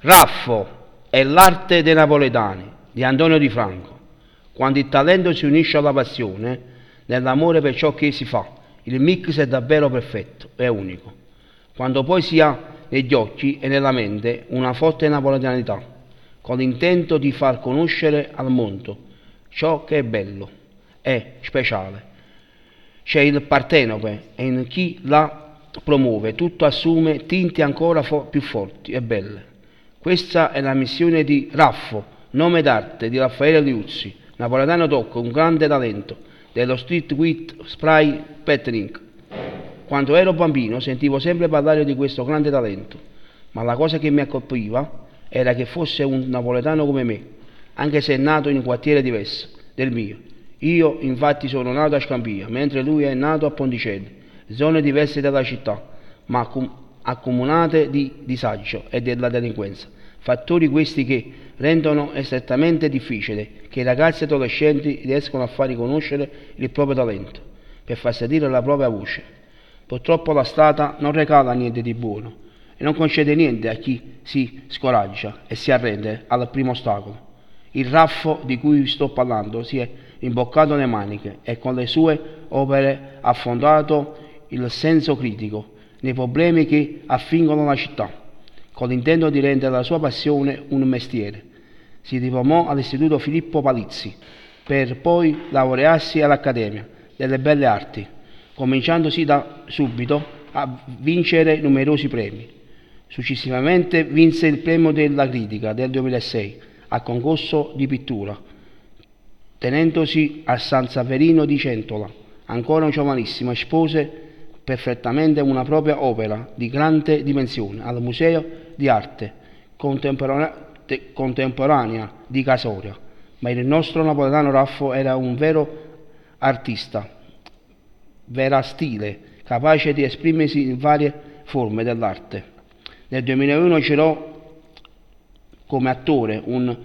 Raffo è l'arte dei napoletani di Antonio Di Franco. Quando il talento si unisce alla passione, nell'amore per ciò che si fa, il mix è davvero perfetto, è unico. Quando poi si ha negli occhi e nella mente una forte napoletanità, con l'intento di far conoscere al mondo ciò che è bello, è speciale. C'è il partenope e in chi la promuove tutto assume tinte ancora fo- più forti e belle. Questa è la missione di Raffo, nome d'arte di Raffaele Liuzzi, napoletano tocco, un grande talento dello street with spray pattering. Quando ero bambino sentivo sempre parlare di questo grande talento, ma la cosa che mi accolpiva era che fosse un napoletano come me, anche se è nato in un quartiere diverso del mio. Io infatti sono nato a Scampia, mentre lui è nato a Ponticelli, zone diverse della città, ma accum- accomunate di disagio e della delinquenza. Fattori questi che rendono estremamente difficile che i ragazzi adolescenti riescano a far riconoscere il proprio talento, per far sentire la propria voce. Purtroppo la strada non regala niente di buono e non concede niente a chi si scoraggia e si arrende al primo ostacolo. Il raffo di cui sto parlando si è imboccato le maniche e con le sue opere ha fondato il senso critico nei problemi che affingono la città, con l'intento di rendere la sua passione un mestiere. Si diplomò all'Istituto Filippo Palizzi per poi laurearsi all'Accademia delle Belle Arti, cominciandosi da subito a vincere numerosi premi. Successivamente vinse il premio della critica del 2006 al concorso di pittura, tenendosi a San Saverino di Centola. Ancora giovanissimo espose perfettamente una propria opera di grande dimensione al Museo di Arte Contemporanea, di Casoria. Ma il nostro napoletano Raffo era un vero artista, vera stile, capace di esprimersi in varie forme dell'arte. Nel 2001 girò come attore un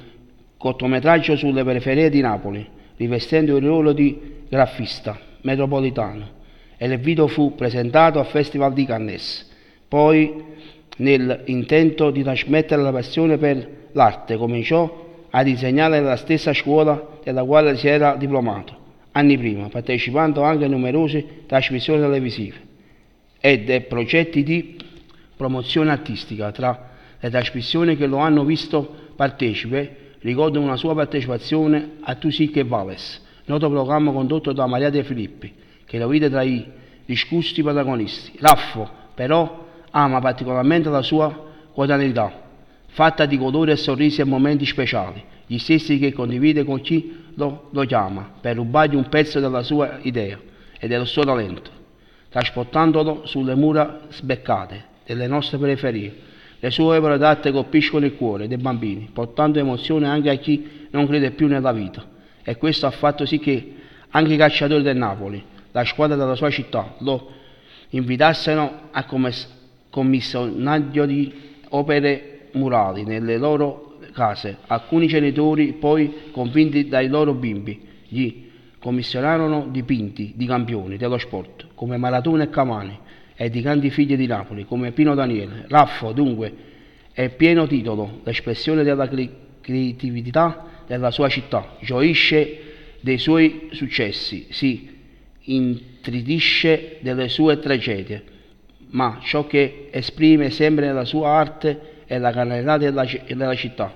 cortometraggio sulle periferie di Napoli, rivestendo il ruolo di graffista metropolitano e il video fu presentato al Festival di Cannes. Poi, nell'intento di trasmettere la passione per l'arte, cominciò ad insegnare nella stessa scuola della quale si era diplomato anni prima, partecipando anche a numerose trasmissioni televisive ed a progetti di promozione artistica. Tra le trasmissioni che lo hanno visto partecipe, ricordo una sua partecipazione a Tu sì che vales, noto programma condotto da Maria De Filippi, che lo vide tra i discussi protagonisti. Raffo, però, ama particolarmente la sua quotidianità, fatta di colori e sorrisi e momenti speciali, gli stessi che condivide con chi lo, lo chiama, per rubargli un pezzo della sua idea e del suo talento, trasportandolo sulle mura sbeccate delle nostre periferie. Le sue opere d'arte colpiscono il cuore dei bambini, portando emozione anche a chi non crede più nella vita. E questo ha fatto sì che anche i calciatori del Napoli, la squadra della sua città, lo invitassero a commissionario di opere murali nelle loro case. Alcuni genitori, poi convinti dai loro bimbi, gli commissionarono dipinti di campioni dello sport, come Maratona e Cavani, e di grandi figli di Napoli, come Pino Daniele. Raffo, dunque, è pieno titolo, l'espressione della creatività della sua città, gioisce dei suoi successi, si intridisce delle sue tragedie, ma ciò che esprime sempre nella sua arte è la canalità della, della città,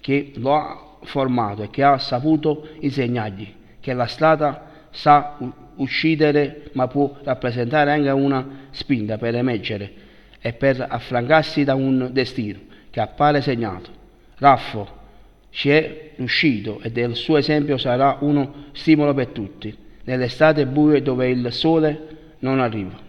che lo ha formato e che ha saputo insegnargli che la strada sa uccidere ma può rappresentare anche una spinta per emergere e per affrancarsi da un destino che appare segnato. Raffo ci è riuscito e del suo esempio sarà uno stimolo per tutti, nell'estate buie dove il sole non arriva.